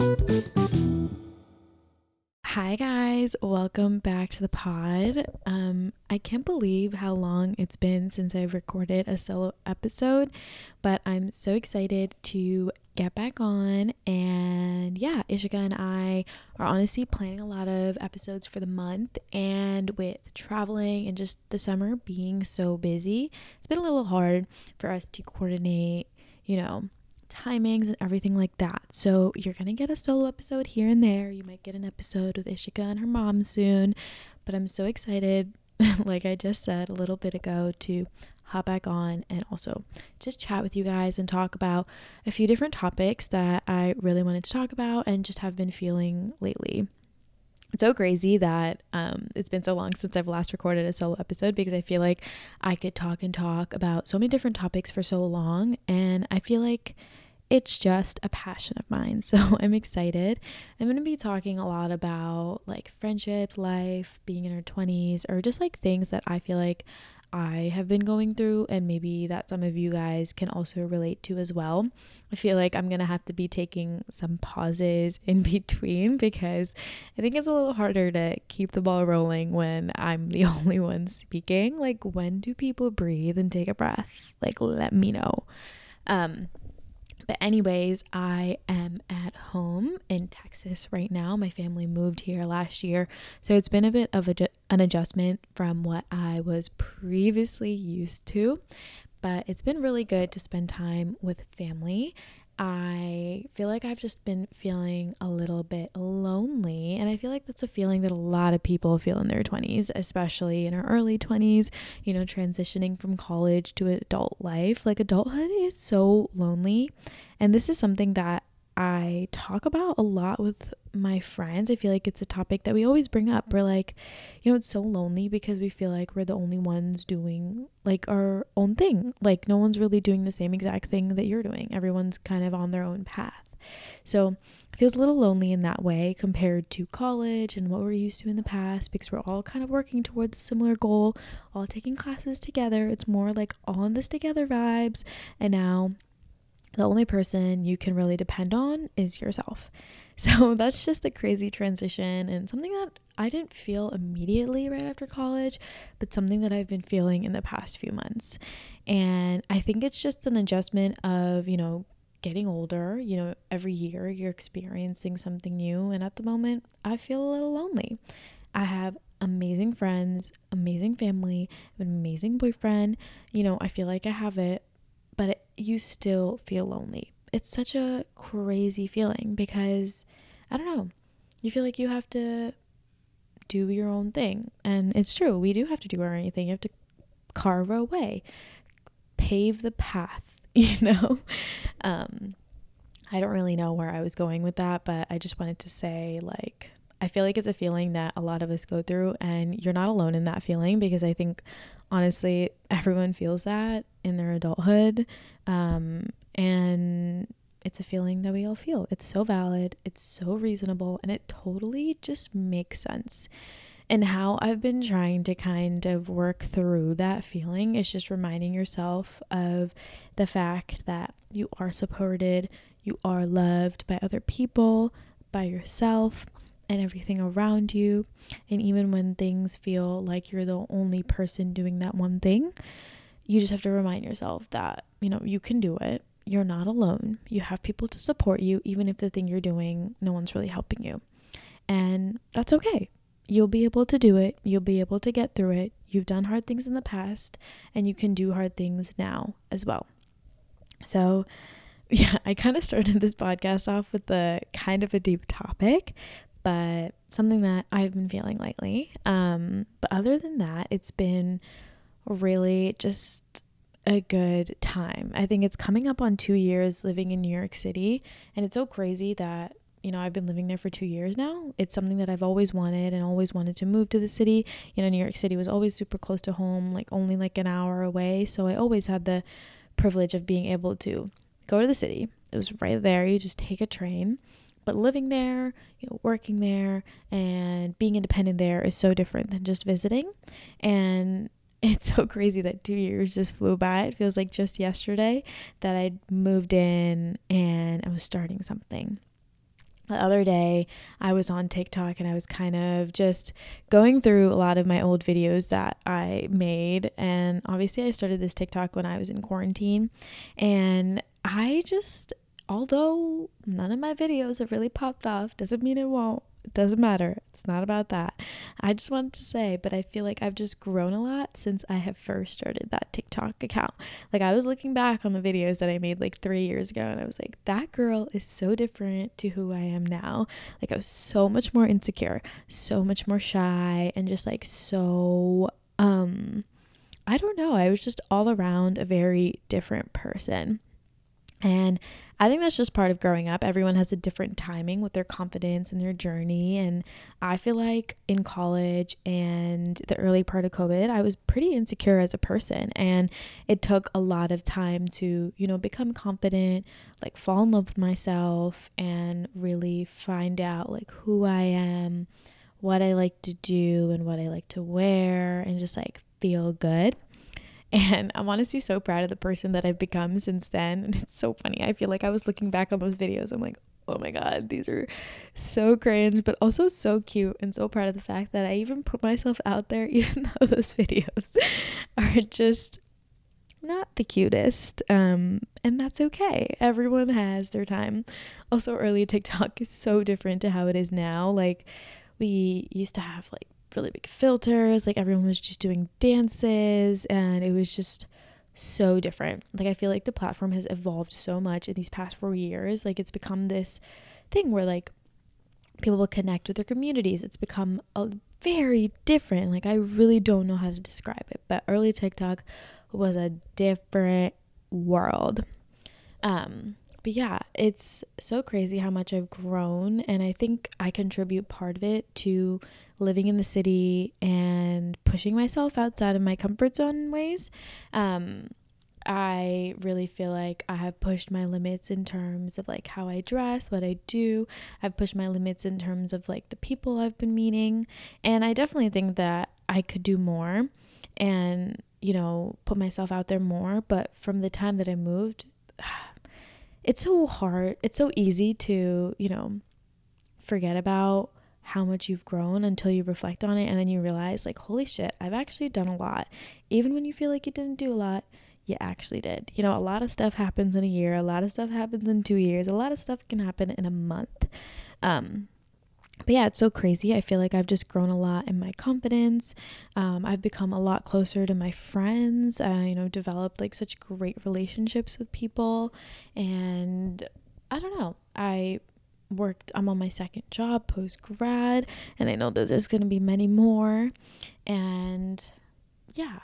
Hi guys, welcome back to the pod. Um, I can't believe how long it's been since I've recorded a solo episode, but I'm so excited to get back on. And yeah, Ishika and I are honestly planning a lot of episodes for the month. And with traveling and just the summer being so busy, it's been a little hard for us to coordinate, you know, timings and everything like that. So you're gonna get a solo episode here and there. You might get an episode with Ishika and her mom soon. But I'm so excited, like I just said a little bit ago, to hop back on and also just chat with you guys and talk about a few different topics that I really wanted to talk about and just have been feeling lately. It's so crazy that um, it's been so long since I've last recorded a solo episode because I feel like I could talk and talk about so many different topics for so long, and I feel like it's just a passion of mine. So I'm excited. I'm going to be talking a lot about like friendships, life, being in our 20s, or just like things that I feel like I have been going through, and maybe that some of you guys can also relate to as well. I feel like I'm gonna have to be taking some pauses in between because I think it's a little harder to keep the ball rolling when I'm the only one speaking. Like, when do people breathe and take a breath? Like, let me know. Um, but, anyways, I am at home in Texas right now. My family moved here last year. So it's been a bit of a, an adjustment from what I was previously used to. But it's been really good to spend time with family I feel like I've just been feeling a little bit lonely. And I feel like that's a feeling that a lot of people feel in their 20s, especially in our early 20s, you know, transitioning from college to adult life. Like, adulthood is so lonely. And this is something that I talk about a lot with my friends. I feel like it's a topic that we always bring up. We're like, you know, it's so lonely because we feel like we're the only ones doing like our own thing. Like, no one's really doing the same exact thing that you're doing. Everyone's kind of on their own path. So, it feels a little lonely in that way compared to college and what we're used to in the past because we're all kind of working towards a similar goal, all taking classes together. It's more like all in this together vibes. And now the only person you can really depend on is yourself. So that's just a crazy transition and something that I didn't feel immediately right after college, but something that I've been feeling in the past few months. And I think it's just an adjustment of, you know, getting older. You know, every year you're experiencing something new. And at the moment, I feel a little lonely. I have amazing friends, amazing family, an amazing boyfriend. You know, I feel like I have it but you still feel lonely. It's such a crazy feeling because I don't know. You feel like you have to do your own thing. And it's true. We do have to do our own thing. You have to carve our way, pave the path, you know? Um, I don't really know where I was going with that, but I just wanted to say, like, I feel like it's a feeling that a lot of us go through, and you're not alone in that feeling because I think honestly everyone feels that in their adulthood. Um, and it's a feeling that we all feel. It's so valid, it's so reasonable, and it totally just makes sense. And how I've been trying to kind of work through that feeling is just reminding yourself of the fact that you are supported, you are loved by other people, by yourself, and everything around you. And even when things feel like you're the only person doing that one thing, you just have to remind yourself that, you know, you can do it. You're not alone. You have people to support you, even if the thing you're doing, no one's really helping you. And that's okay. You'll be able to do it. You'll be able to get through it. You've done hard things in the past, and you can do hard things now as well. So, yeah, I kind of started this podcast off with a kind of a deep topic, but something that I've been feeling lately. Um, but other than that, it's been really just a good time. I think it's coming up on two years living in New York City, and it's so crazy that you know, I've been living there for two years now. It's something that I've always wanted and always wanted to move to the city. You know, New York City was always super close to home, like only like an hour away. So I always had the privilege of being able to go to the city. It was right there. You just take a train but living there, you know, working there and being independent there is so different than just visiting. And it's so crazy that two years just flew by. It feels like just yesterday that I moved in and I was starting something. the other day I was on TikTok and I was kind of just going through a lot of my old videos that I made. And obviously, I started this TikTok when I was in quarantine. And I just, although none of my videos have really popped off, doesn't mean it won't. It doesn't matter. It's not about that. I just wanted to say, but I feel like I've just grown a lot since I have first started that TikTok account. Like I was looking back on the videos that I made like 3 years ago and I was like, that girl is so different to who I am now. Like I was so much more insecure, so much more shy and just like so um I don't know. I was just all around a very different person. And I think that's just part of growing up. Everyone has a different timing with their confidence and their journey. And I feel like in college and the early part of COVID, I was pretty insecure as a person. And it took a lot of time to, you know, become confident, like fall in love with myself, and really find out like who I am, what I like to do, and what I like to wear, and just like feel good. And I'm honestly so proud of the person that I've become since then. And it's so funny. I feel like I was looking back on those videos. I'm like, oh my God, these are so cringe, but also so cute. And so proud of the fact that I even put myself out there, even though those videos are just not the cutest. Um, and that's okay. Everyone has their time. Also, early TikTok is so different to how it is now. Like, we used to have like really big filters. Like everyone was just doing dances and it was just so different. Like I feel like the platform has evolved so much in these past 4 years. Like it's become this thing where like people will connect with their communities. It's become a very different. Like I really don't know how to describe it, but early TikTok was a different world. Um but yeah, it's so crazy how much I've grown and I think I contribute part of it to living in the city and pushing myself outside of my comfort zone ways. Um, I really feel like I have pushed my limits in terms of like how I dress, what I do. I've pushed my limits in terms of like the people I've been meeting. And I definitely think that I could do more and, you know, put myself out there more. But from the time that I moved, it's so hard. It's so easy to, you know, forget about how much you've grown until you reflect on it and then you realize like holy shit i've actually done a lot even when you feel like you didn't do a lot you actually did you know a lot of stuff happens in a year a lot of stuff happens in two years a lot of stuff can happen in a month um but yeah, it's so crazy. I feel like I've just grown a lot in my confidence. Um, I've become a lot closer to my friends. Uh, you know, developed like such great relationships with people, and I don't know. I worked i'm on my second job post grad and i know that there's going to be many more and yeah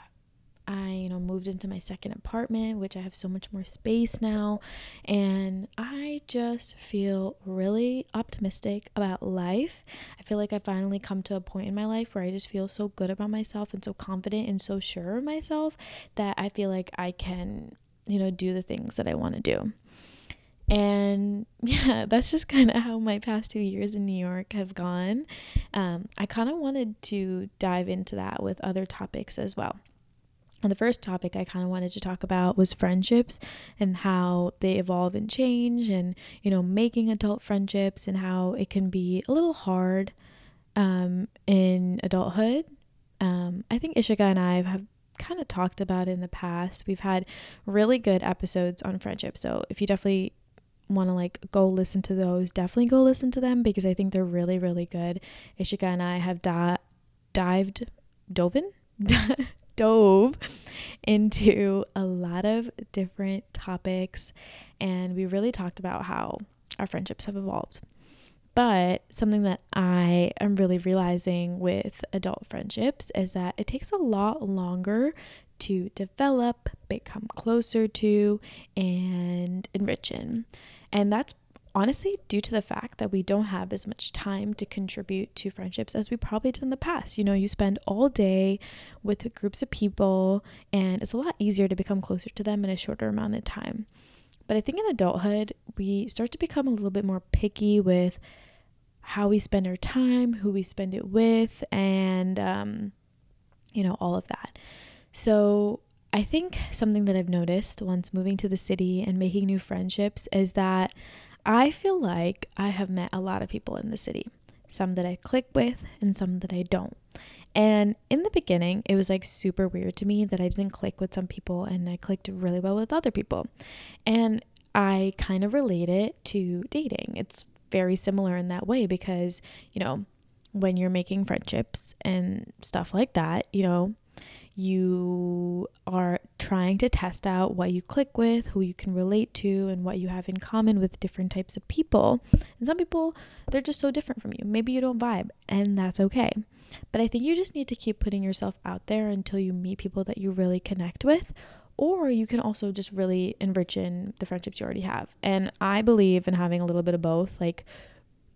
i you know moved into my second apartment which i have so much more space now and i just feel really optimistic about life i feel like i finally come to a point in my life where i just feel so good about myself and so confident and so sure of myself that i feel like i can you know do the things that i want to do and yeah, that's just kind of how my past two years in New York have gone. Um, I kind of wanted to dive into that with other topics as well. And the first topic I kind of wanted to talk about was friendships and how they evolve and change, and you know, making adult friendships and how it can be a little hard um, in adulthood. Um, I think Ishika and I have kind of talked about in the past. We've had really good episodes on friendship. So if you definitely want to like go listen to those, definitely go listen to them because I think they're really, really good. Ishika and I have di- dived, dove dove into a lot of different topics and we really talked about how our friendships have evolved. But something that I am really realizing with adult friendships is that it takes a lot longer to develop, become closer to, and enrich in. And that's honestly due to the fact that we don't have as much time to contribute to friendships as we probably did in the past. You know, you spend all day with groups of people, and it's a lot easier to become closer to them in a shorter amount of time. But I think in adulthood, we start to become a little bit more picky with how we spend our time, who we spend it with, and, um, you know, all of that. So I think something that I've noticed once moving to the city and making new friendships is that I feel like I have met a lot of people in the city, some that I click with and some that I don't. And in the beginning, it was like super weird to me that I didn't click with some people and I clicked really well with other people. And I kind of relate it to dating. It's very similar in that way because, you know, when you're making friendships and stuff like that, you know, you are trying to test out what you click with, who you can relate to, and what you have in common with different types of people. And some people, they're just so different from you. Maybe you don't vibe, and that's okay. But I think you just need to keep putting yourself out there until you meet people that you really connect with. Or you can also just really enrich in the friendships you already have. And I believe in having a little bit of both. Like,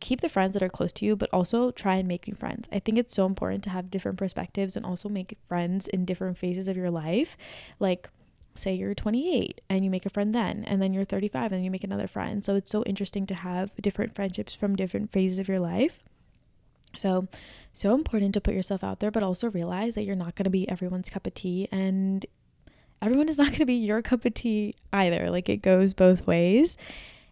keep the friends that are close to you, but also try and make new friends. I think it's so important to have different perspectives and also make friends in different phases of your life. Like, say you're 28 and you make a friend then, and then you're 35 and you make another friend. So it's so interesting to have different friendships from different phases of your life. So, so important to put yourself out there, but also realize that you're not going to be everyone's cup of tea and everyone is not going to be your cup of tea either. Like it goes both ways.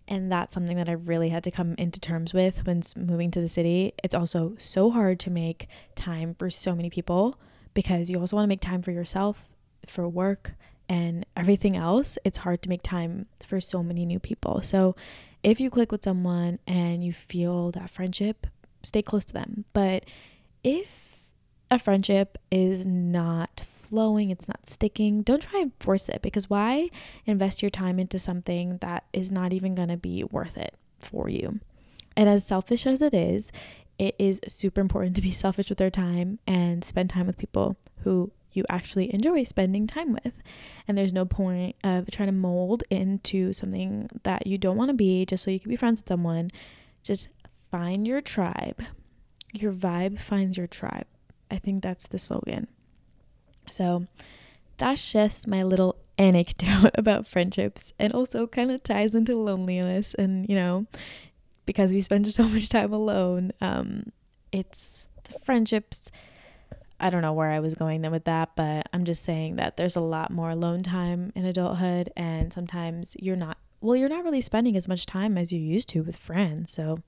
And that's something that I really had to come into terms with when moving to the city. It's also so hard to make time for so many people because you also want to make time for yourself, for work, and everything else. It's hard to make time for so many new people. So if you click with someone and you feel that friendship, stay close to them. But if a friendship is not flowing, it's not sticking, don't try and force it because why invest your time into something that is not even going to be worth it for you? And as selfish as it is, it is super important to be selfish with our time and spend time with people who you actually enjoy spending time with. And there's no point of trying to mold into something that you don't want to be just so you can be friends with someone. Just find your tribe. Your vibe finds your tribe. I think that's the slogan. So that's just my little anecdote about friendships and also kind of ties into loneliness and you know because we spend so much time alone um it's the friendships I don't know where I was going then with that, but I'm just saying that there's a lot more alone time in adulthood, and sometimes you're not, well, you're not really spending as much time as you used to with friends. So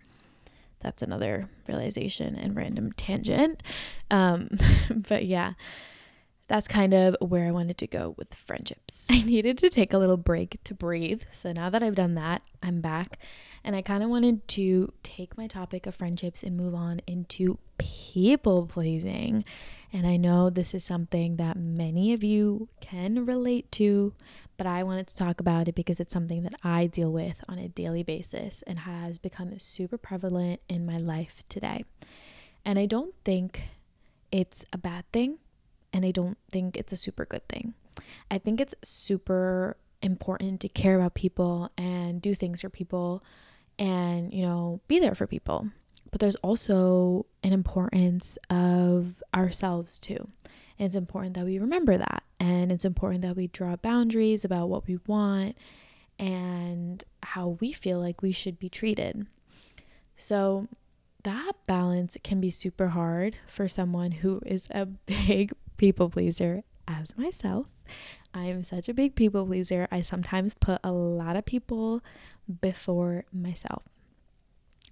that's another realization and random tangent. Um, but yeah, that's kind of where I wanted to go with friendships. I needed to take a little break to breathe. So now that I've done that, I'm back. And I kind of wanted to take my topic of friendships and move on into people pleasing. And I know this is something that many of you can relate to, but I wanted to talk about it because it's something that I deal with on a daily basis and has become super prevalent in my life today. And I don't think it's a bad thing and I don't think it's a super good thing. I think it's super important to care about people and do things for people and, you know, be there for people. But there's also an importance of ourselves too. And it's important that we remember that. And it's important that we draw boundaries about what we want and how we feel like we should be treated. So, that balance can be super hard for someone who is a big people pleaser as myself. I'm such a big people pleaser. I sometimes put a lot of people before myself.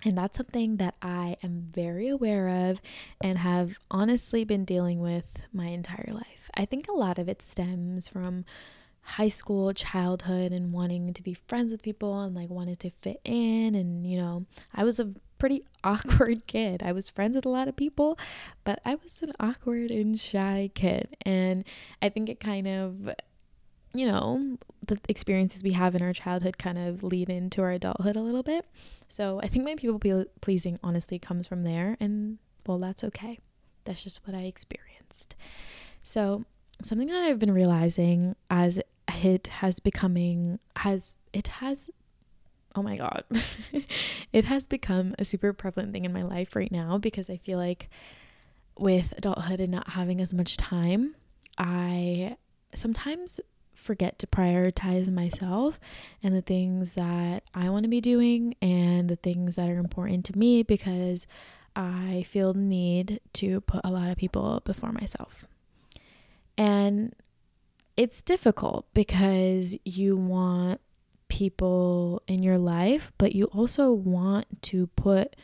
And that's something that I am very aware of and have honestly been dealing with my entire life. I think a lot of it stems from high school, childhood, and wanting to be friends with people and like wanted to fit in. And, you know, I was a pretty awkward kid. I was friends with a lot of people, but I was an awkward and shy kid. And I think it kind of, you know, the experiences we have in our childhood kind of lead into our adulthood a little bit. So I think my people pleasing honestly comes from there. And well, that's okay. That's just what I experienced. So, something that I've been realizing as it has becoming has it has oh my god. It has become a super prevalent thing in my life right now because i feel like with adulthood and not having as much time i sometimes forget to prioritize myself and the things that i want to be doing and the things that are important to me because i feel the need to put a lot of people before myself. And it's difficult because you want people in your life, but you also want to put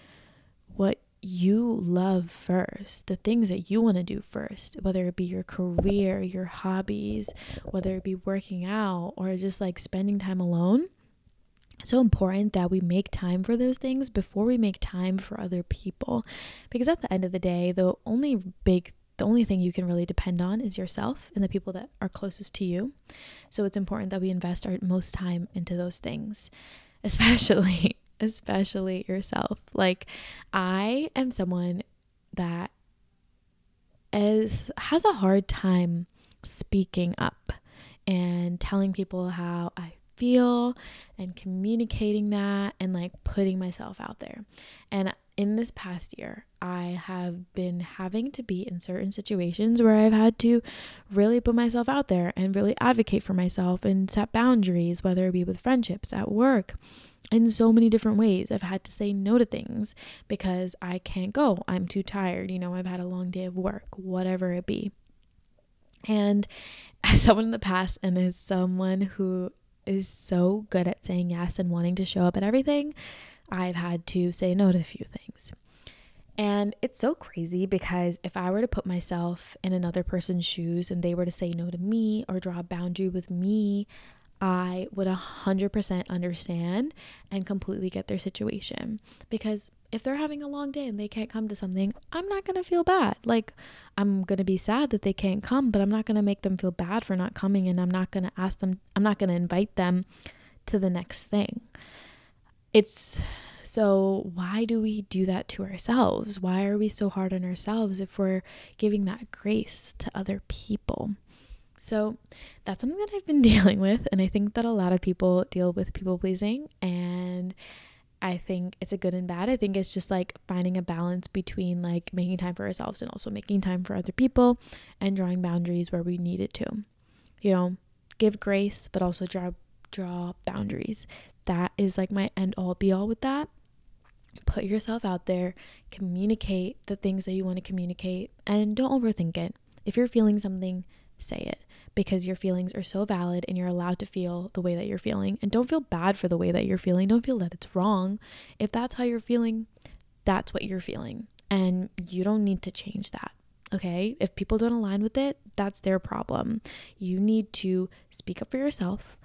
what you love first, the things that you want to do first, whether it be your career, your hobbies, whether it be working out, or just like spending time alone. So important that we make time for those things before we make time for other people. Because at the end of the day, the only big the only thing you can really depend on is yourself and the people that are closest to you. So it's important that we invest our most time into those things, especially especially yourself. Like I am someone that is has a hard time speaking up and telling people how I feel and communicating that and like putting myself out there. And in this past year, I have been having to be in certain situations where I've had to really put myself out there and really advocate for myself and set boundaries, whether it be with friendships, at work, in so many different ways. I've had to say no to things because I can't go. I'm too tired. You know, I've had a long day of work, whatever it be. And as someone in the past, and as someone who is so good at saying yes and wanting to show up at everything, I've had to say no to a few things. And it's so crazy because if I were to put myself in another person's shoes and they were to say no to me or draw a boundary with me, I would 100% understand and completely get their situation. Because if they're having a long day and they can't come to something, I'm not going to feel bad. Like, I'm going to be sad that they can't come, but I'm not going to make them feel bad for not coming. And I'm not going to ask them, I'm not going to invite them to the next thing. It's so, why do we do that to ourselves? Why are we so hard on ourselves if we're giving that grace to other people? So, that's something that I've been dealing with. And I think that a lot of people deal with people pleasing. And I think it's a good and bad. I think it's just like finding a balance between like making time for ourselves and also making time for other people and drawing boundaries where we need it to. You know, give grace, but also draw draw boundaries that is like my end all be all with that. Put yourself out there, communicate the things that you want to communicate, and don't overthink it. If you're feeling something, say it because your feelings are so valid and you're allowed to feel the way that you're feeling. And don't feel bad for the way that you're feeling. Don't feel that it's wrong. If that's how you're feeling, that's what you're feeling. And you don't need to change that. Okay? If people don't align with it, that's their problem. You need to speak up for yourself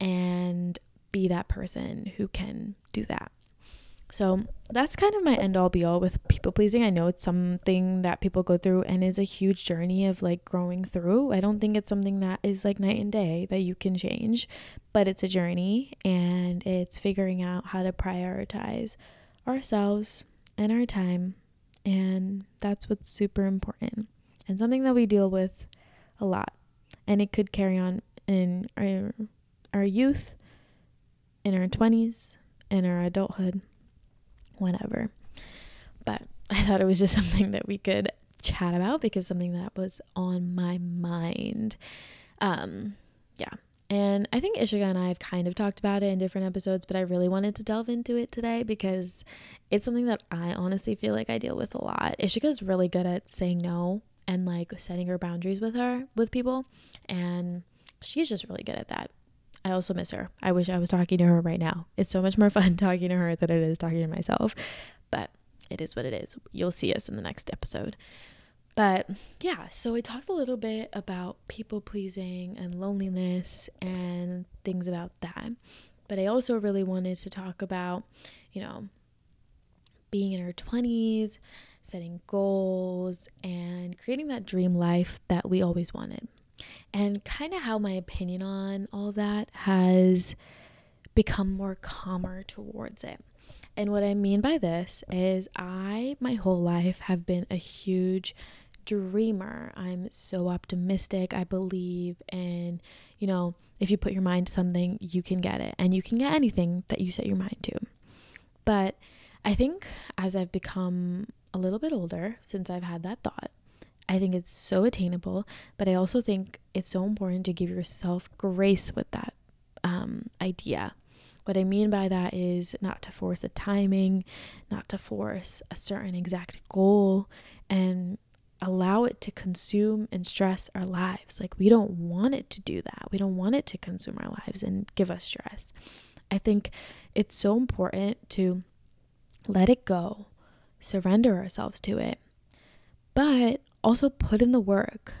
and be that person who can do that. So that's kind of my end all be all with people pleasing. I know it's something that people go through and is a huge journey of like growing through. I don't think it's something that is like night and day that you can change, but it's a journey and it's figuring out how to prioritize ourselves and our time. And that's what's super important and something that we deal with a lot. And it could carry on in our, our youth in our 20s, in our adulthood, whenever. But I thought it was just something that we could chat about because something that was on my mind. Um, yeah. And I think Ishika and I have kind of talked about it in different episodes, but I really wanted to delve into it today because it's something that I honestly feel like I deal with a lot. Ishika's really good at saying no and like setting her boundaries with her with people and she's just really good at that. I also miss her. I wish I was talking to her right now. It's so much more fun talking to her than it is talking to myself. But it is what it is. You'll see us in the next episode. But yeah, so we talked a little bit about people pleasing and loneliness and things about that. But I also really wanted to talk about, you know, being in our 20s, setting goals, and creating that dream life that we always wanted and kind of how my opinion on all that has become more calmer towards it. And what I mean by this is, I, my whole life, have been a huge dreamer. I'm so optimistic. I believe in, you know, if you put your mind to something, you can get it. And you can get anything that you set your mind to. But I think as I've become a little bit older, since I've had that thought, I think it's so attainable, but I also think it's so important to give yourself grace with that um, idea. What I mean by that is not to force a timing, not to force a certain exact goal, and allow it to consume and stress our lives. Like, we don't want it to do that. We don't want it to consume our lives and give us stress. I think it's so important to let it go, surrender ourselves to it, but also put in the work.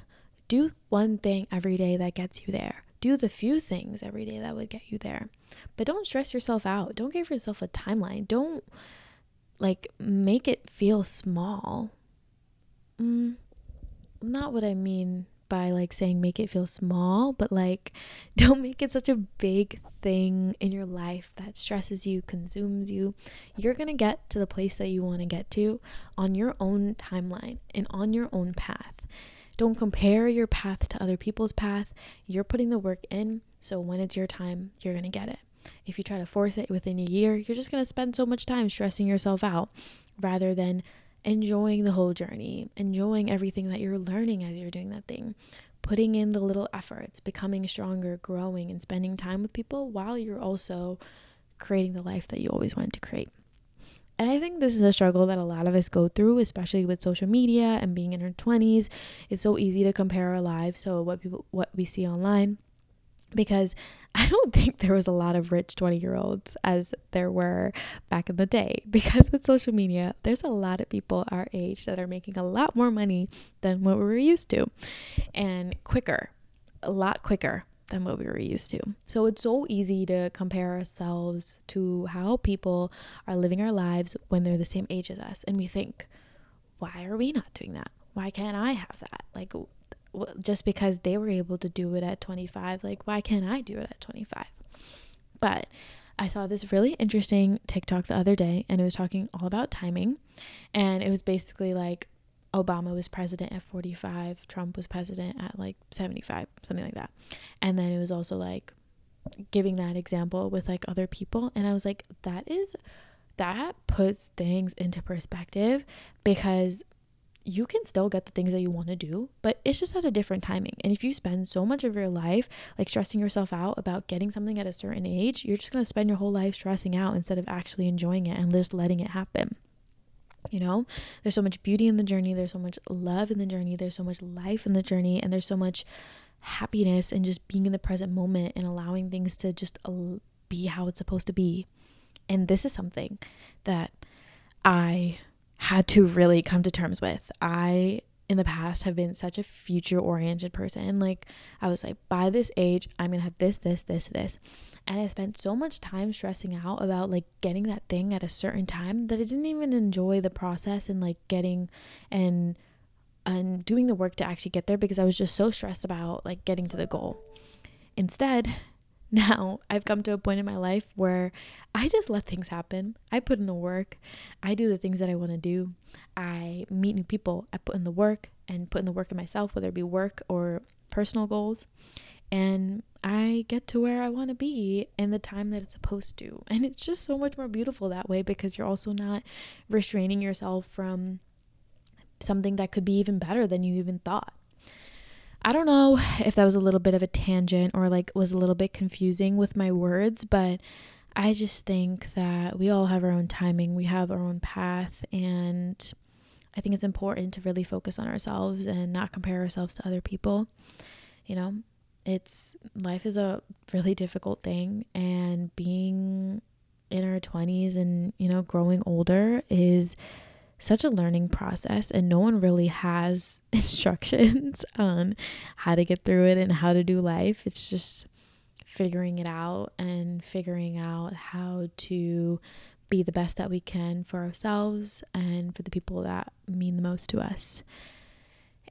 Do one thing every day that gets you there. Do the few things every day that would get you there. But don't stress yourself out. Don't give yourself a timeline. Don't like make it feel small. Mm, not what I mean by like saying make it feel small, but like don't make it such a big thing in your life that stresses you, consumes you. You're going to get to the place that you want to get to on your own timeline and on your own path. Don't compare your path to other people's path. You're putting the work in, so when it's your time, you're going to get it. If you try to force it within a year, you're just going to spend so much time stressing yourself out rather than enjoying the whole journey, enjoying everything that you're learning as you're doing that thing, putting in the little efforts, becoming stronger, growing, and spending time with people while you're also creating the life that you always wanted to create. And I think this is a struggle that a lot of us go through, especially with social media and being in our 20s. It's so easy to compare our lives, so what people what we see online because I don't think there was a lot of rich 20 year olds as there were back in the day. Because with social media, there's a lot of people our age that are making a lot more money than what we were used to and quicker, a lot quicker than what we were used to. So it's so easy to compare ourselves to how people are living our lives when they're the same age as us. And we think, why are we not doing that? Why can't I have that? Like, just because they were able to do it at 25 like why can't i do it at 25 but i saw this really interesting tiktok the other day and it was talking all about timing and it was basically like obama was president at 45 trump was president at like 75 something like that. And then it was also like giving that example with like other people and i was like that is that puts things into perspective because you can still get the things that you want to do, but it's just at a different timing. And if you spend so much of your life like stressing yourself out about getting something at a certain age, you're just going to spend your whole life stressing out instead of actually enjoying it and just letting it happen. You know, there's so much beauty in the journey, there's so much love in the journey, there's so much life in the journey, and there's so much happiness and just being in the present moment and allowing things to just be how it's supposed to be. And this is something that I had to really come to terms with. I in the past have been such a future oriented person. Like I was like, by this age, I'm gonna have this, this, this, this. And I spent so much time stressing out about like getting that thing at a certain time that I didn't even enjoy the process and like getting and and doing the work to actually get there because I was just so stressed about like getting to the goal. Instead, now I've come to a point in my life where I just let things happen. I put in the work. I do the things that I want to do. I meet new people. I put in the work and put in the work in myself, whether it be work or personal goals. And I get to where I want to be in the time that it's supposed to. And it's just so much more beautiful that way because you're also not restraining yourself from something that could be even better than you even thought. I don't know if that was a little bit of a tangent or like was a little bit confusing with my words, but I just think that we all have our own timing, we have our own path, and I think it's important to really focus on ourselves and not compare ourselves to other people. You know, it's life is a really difficult thing, and being in our 20s and, you know, growing older is such a learning process and no one really has instructions on how to get through it and how to do life. It's just figuring it out and figuring out how to be the best that we can for ourselves and for the people that mean the most to us.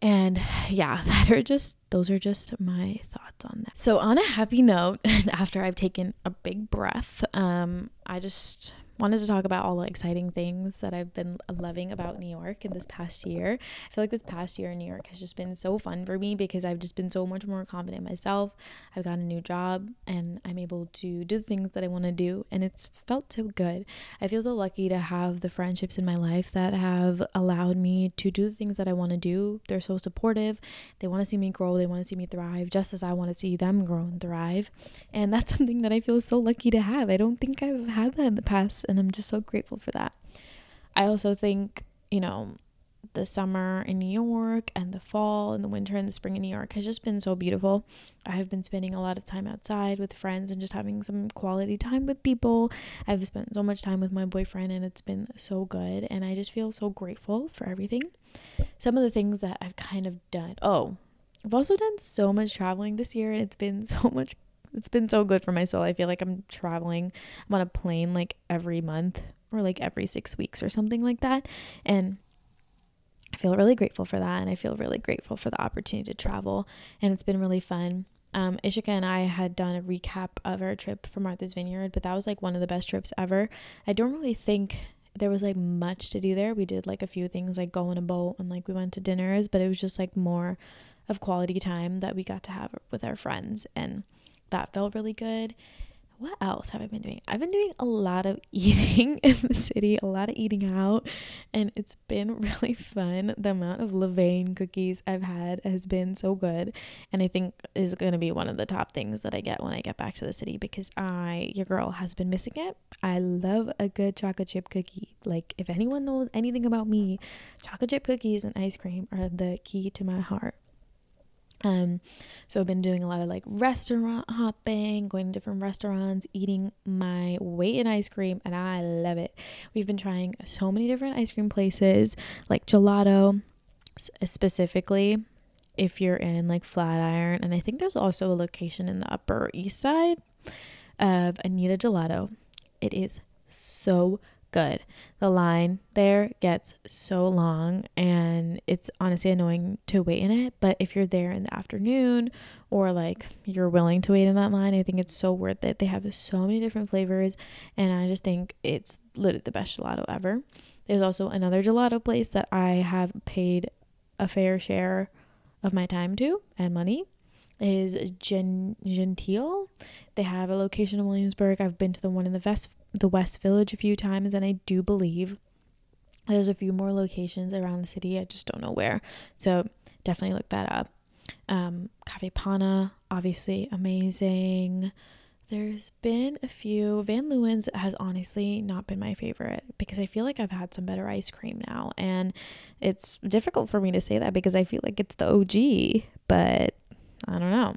And yeah, that are just those are just my thoughts on that. So on a happy note, after I've taken a big breath, um, I just wanted to talk about all the exciting things that I've been loving about New York in this past year. I feel like this past year in New York has just been so fun for me because I've just been so much more confident myself. I've got a new job and I'm able to do the things that I want to do, and it's felt so good. I feel so lucky to have the friendships in my life that have allowed me to do the things that I want to do. They're so supportive, they want to see me grow, they want to see me thrive just as I want to see them grow and thrive. And that's something that I feel so lucky to have. I don't think I've had that in the past and I'm just so grateful for that. I also think, you know, the summer in New York and the fall and the winter and the spring in New York has just been so beautiful. I have been spending a lot of time outside with friends and just having some quality time with people. I've spent so much time with my boyfriend and it's been so good. And I just feel so grateful for everything. Some of the things that I've kind of done. Oh, I've also done so much traveling this year and it's been so much it's been so good for my soul. I feel like I'm traveling. I'm on a plane like every month or like every 6 weeks or something like that. And I feel really grateful for that. And I feel really grateful for the opportunity to travel. And it's been really fun. Um, Ishika and I had done a recap of our trip for Martha's Vineyard, but that was like one of the best trips ever. I don't really think there was like much to do there. We did like a few things like go on a boat and like we went to dinners, but it was just like more of quality time that we got to have with our friends and that felt really good what else have I been doing? I've been doing a lot of eating in the city, a lot of eating out, and it's been really fun. The amount of Levain cookies I've had has been so good, and I think is going to be one of the top things that I get when I get back to the city because I, your girl, has been missing it. I love a good chocolate chip cookie. Like, if anyone knows anything about me, chocolate chip cookies and ice cream are the key to my heart. Um, so I've been doing a lot of like restaurant hopping, going to different restaurants, eating my weight in ice cream, and I love it. We've been trying so many different ice cream places, like gelato, specifically if you're in like Flatiron, and I think there's also a location in the Upper East Side of Anita Gelato. It is so good. The line there gets so long and it's honestly annoying to wait in it. But if you're there in the afternoon or like you're willing to wait in that line, I think it's so worth it. They have so many different flavors and I just think it's literally the best gelato ever. There's also another gelato place that I have paid a fair share of my time to and money is Gen- Gentile. They have a location in Williamsburg. I've been to the one in the West the West Village a few times, and I do believe there's a few more locations around the city. I just don't know where. So definitely look that up. Um, Cafe Panna, obviously amazing. There's been a few. Van Leeuwen's has honestly not been my favorite because I feel like I've had some better ice cream now. And it's difficult for me to say that because I feel like it's the OG, but I don't know.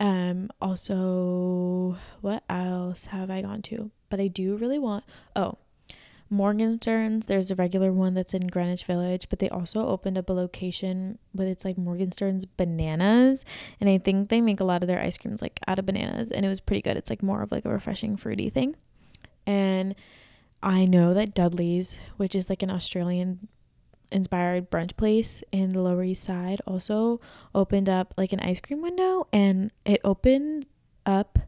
Um, also, what else have I gone to? But I do really want, oh, Morgenstern's. There's a regular one that's in Greenwich Village, but they also opened up a location with it's like Morgenstern's bananas, and I think they make a lot of their ice creams like out of bananas, and it was pretty good. It's like more of like a refreshing fruity thing, and I know that Dudley's, which is like an Australian inspired brunch place in the Lower East Side also opened up like an ice cream window and it opened up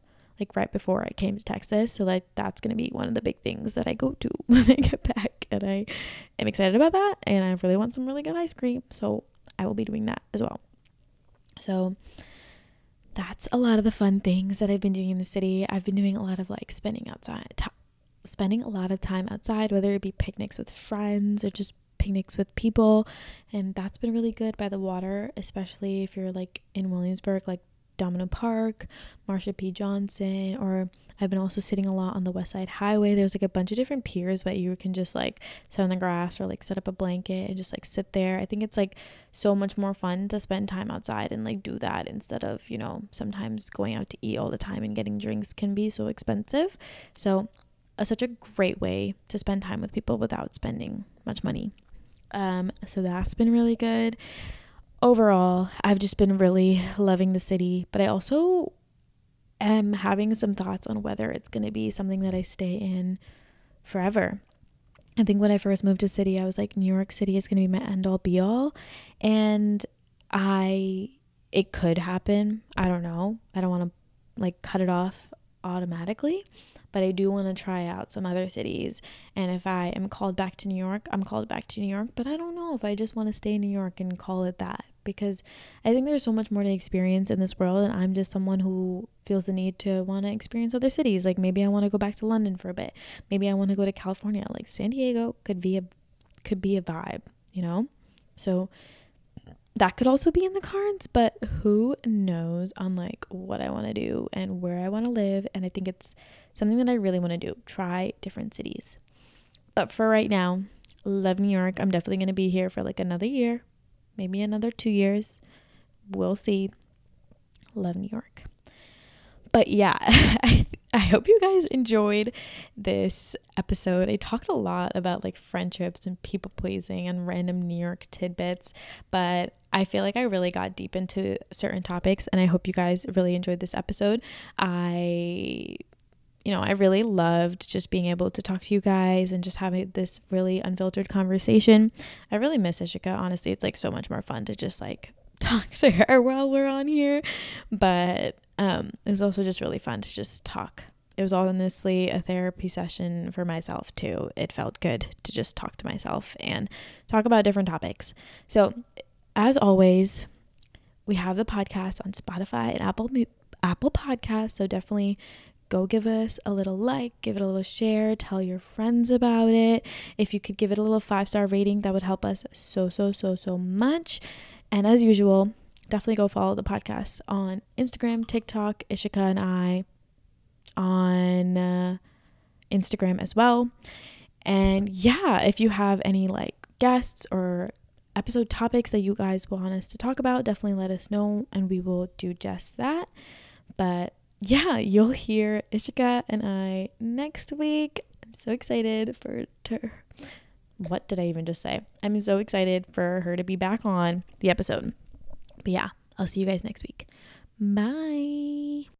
like right before I came to Texas. So like that's gonna be one of the big things that I go to when I get back. And I am excited about that and I really want some really good ice cream. So I will be doing that as well. So that's a lot of the fun things that I've been doing in the city. I've been doing a lot of like spending outside, t- spending a lot of time outside, whether it be picnics with friends or just picnics with people and that's been really good by the water especially if you're like in williamsburg like domino park marsha p. Johnson or i've been also sitting a lot on the west side highway. There's like a bunch of different piers where you can just like sit on the grass or like set up a blanket and just like sit there. I think it's like so much more fun to spend time outside and like do that instead of you know sometimes going out to eat all the time and getting drinks can be so expensive. So such a great way to spend time with people without spending much money um, so that's been really good. Overall, I've just been really loving the city, but I also am having some thoughts on whether it's going to be something that I stay in forever. I think when I first moved to city, I was like, New York City is going to be my end all be all. And I, it could happen. I don't know. I don't want to like cut it off automatically but I do want to try out some other cities. And if I am called back to New York, I'm called back to New York, but I don't know if I just want to stay in New York and call it that because I think there's so much more to experience in this world and I'm just someone who feels the need to want to experience other cities. Like maybe I want to go back to London for a bit. Maybe I want to go to California. Like San Diego could be a could be a vibe, you know? So that could also be in the cards, but who knows on like what I want to do and where I want to live. And I think it's something that I really want to do try different cities. But for right now, Love New York. I'm definitely going to be here for like another year, maybe another two years. We'll see. Love New York. But yeah, I, I hope you guys enjoyed this episode. I talked a lot about like friendships and people pleasing and random New York tidbits, but I feel like I really got deep into certain topics and I hope you guys really enjoyed this episode. I you know, I really loved just being able to talk to you guys and just having this really unfiltered conversation. I really miss Ishika. Honestly, it's like so much more fun to just like talk to her while we're on here. But um, it was also just really fun to just talk. It was honestly a therapy session for myself too. It felt good to just talk to myself and talk about different topics. So, as always, we have the podcast on Spotify and Apple Apple Podcasts. So definitely go give us a little like, give it a little share, tell your friends about it. If you could give it a little five star rating, that would help us so, so, so, so much. And as usual, definitely go follow the podcast on Instagram, TikTok, Ishika and I on uh, Instagram as well. And yeah, if you have any like guests or episode topics that you guys want us to talk about, definitely let us know and we will do just that. But yeah, you'll hear Ishika and I next week. I'm so excited for to what did I even just say? I'm so excited for her to be back on the episode. But yeah, I'll see you guys next week. Bye.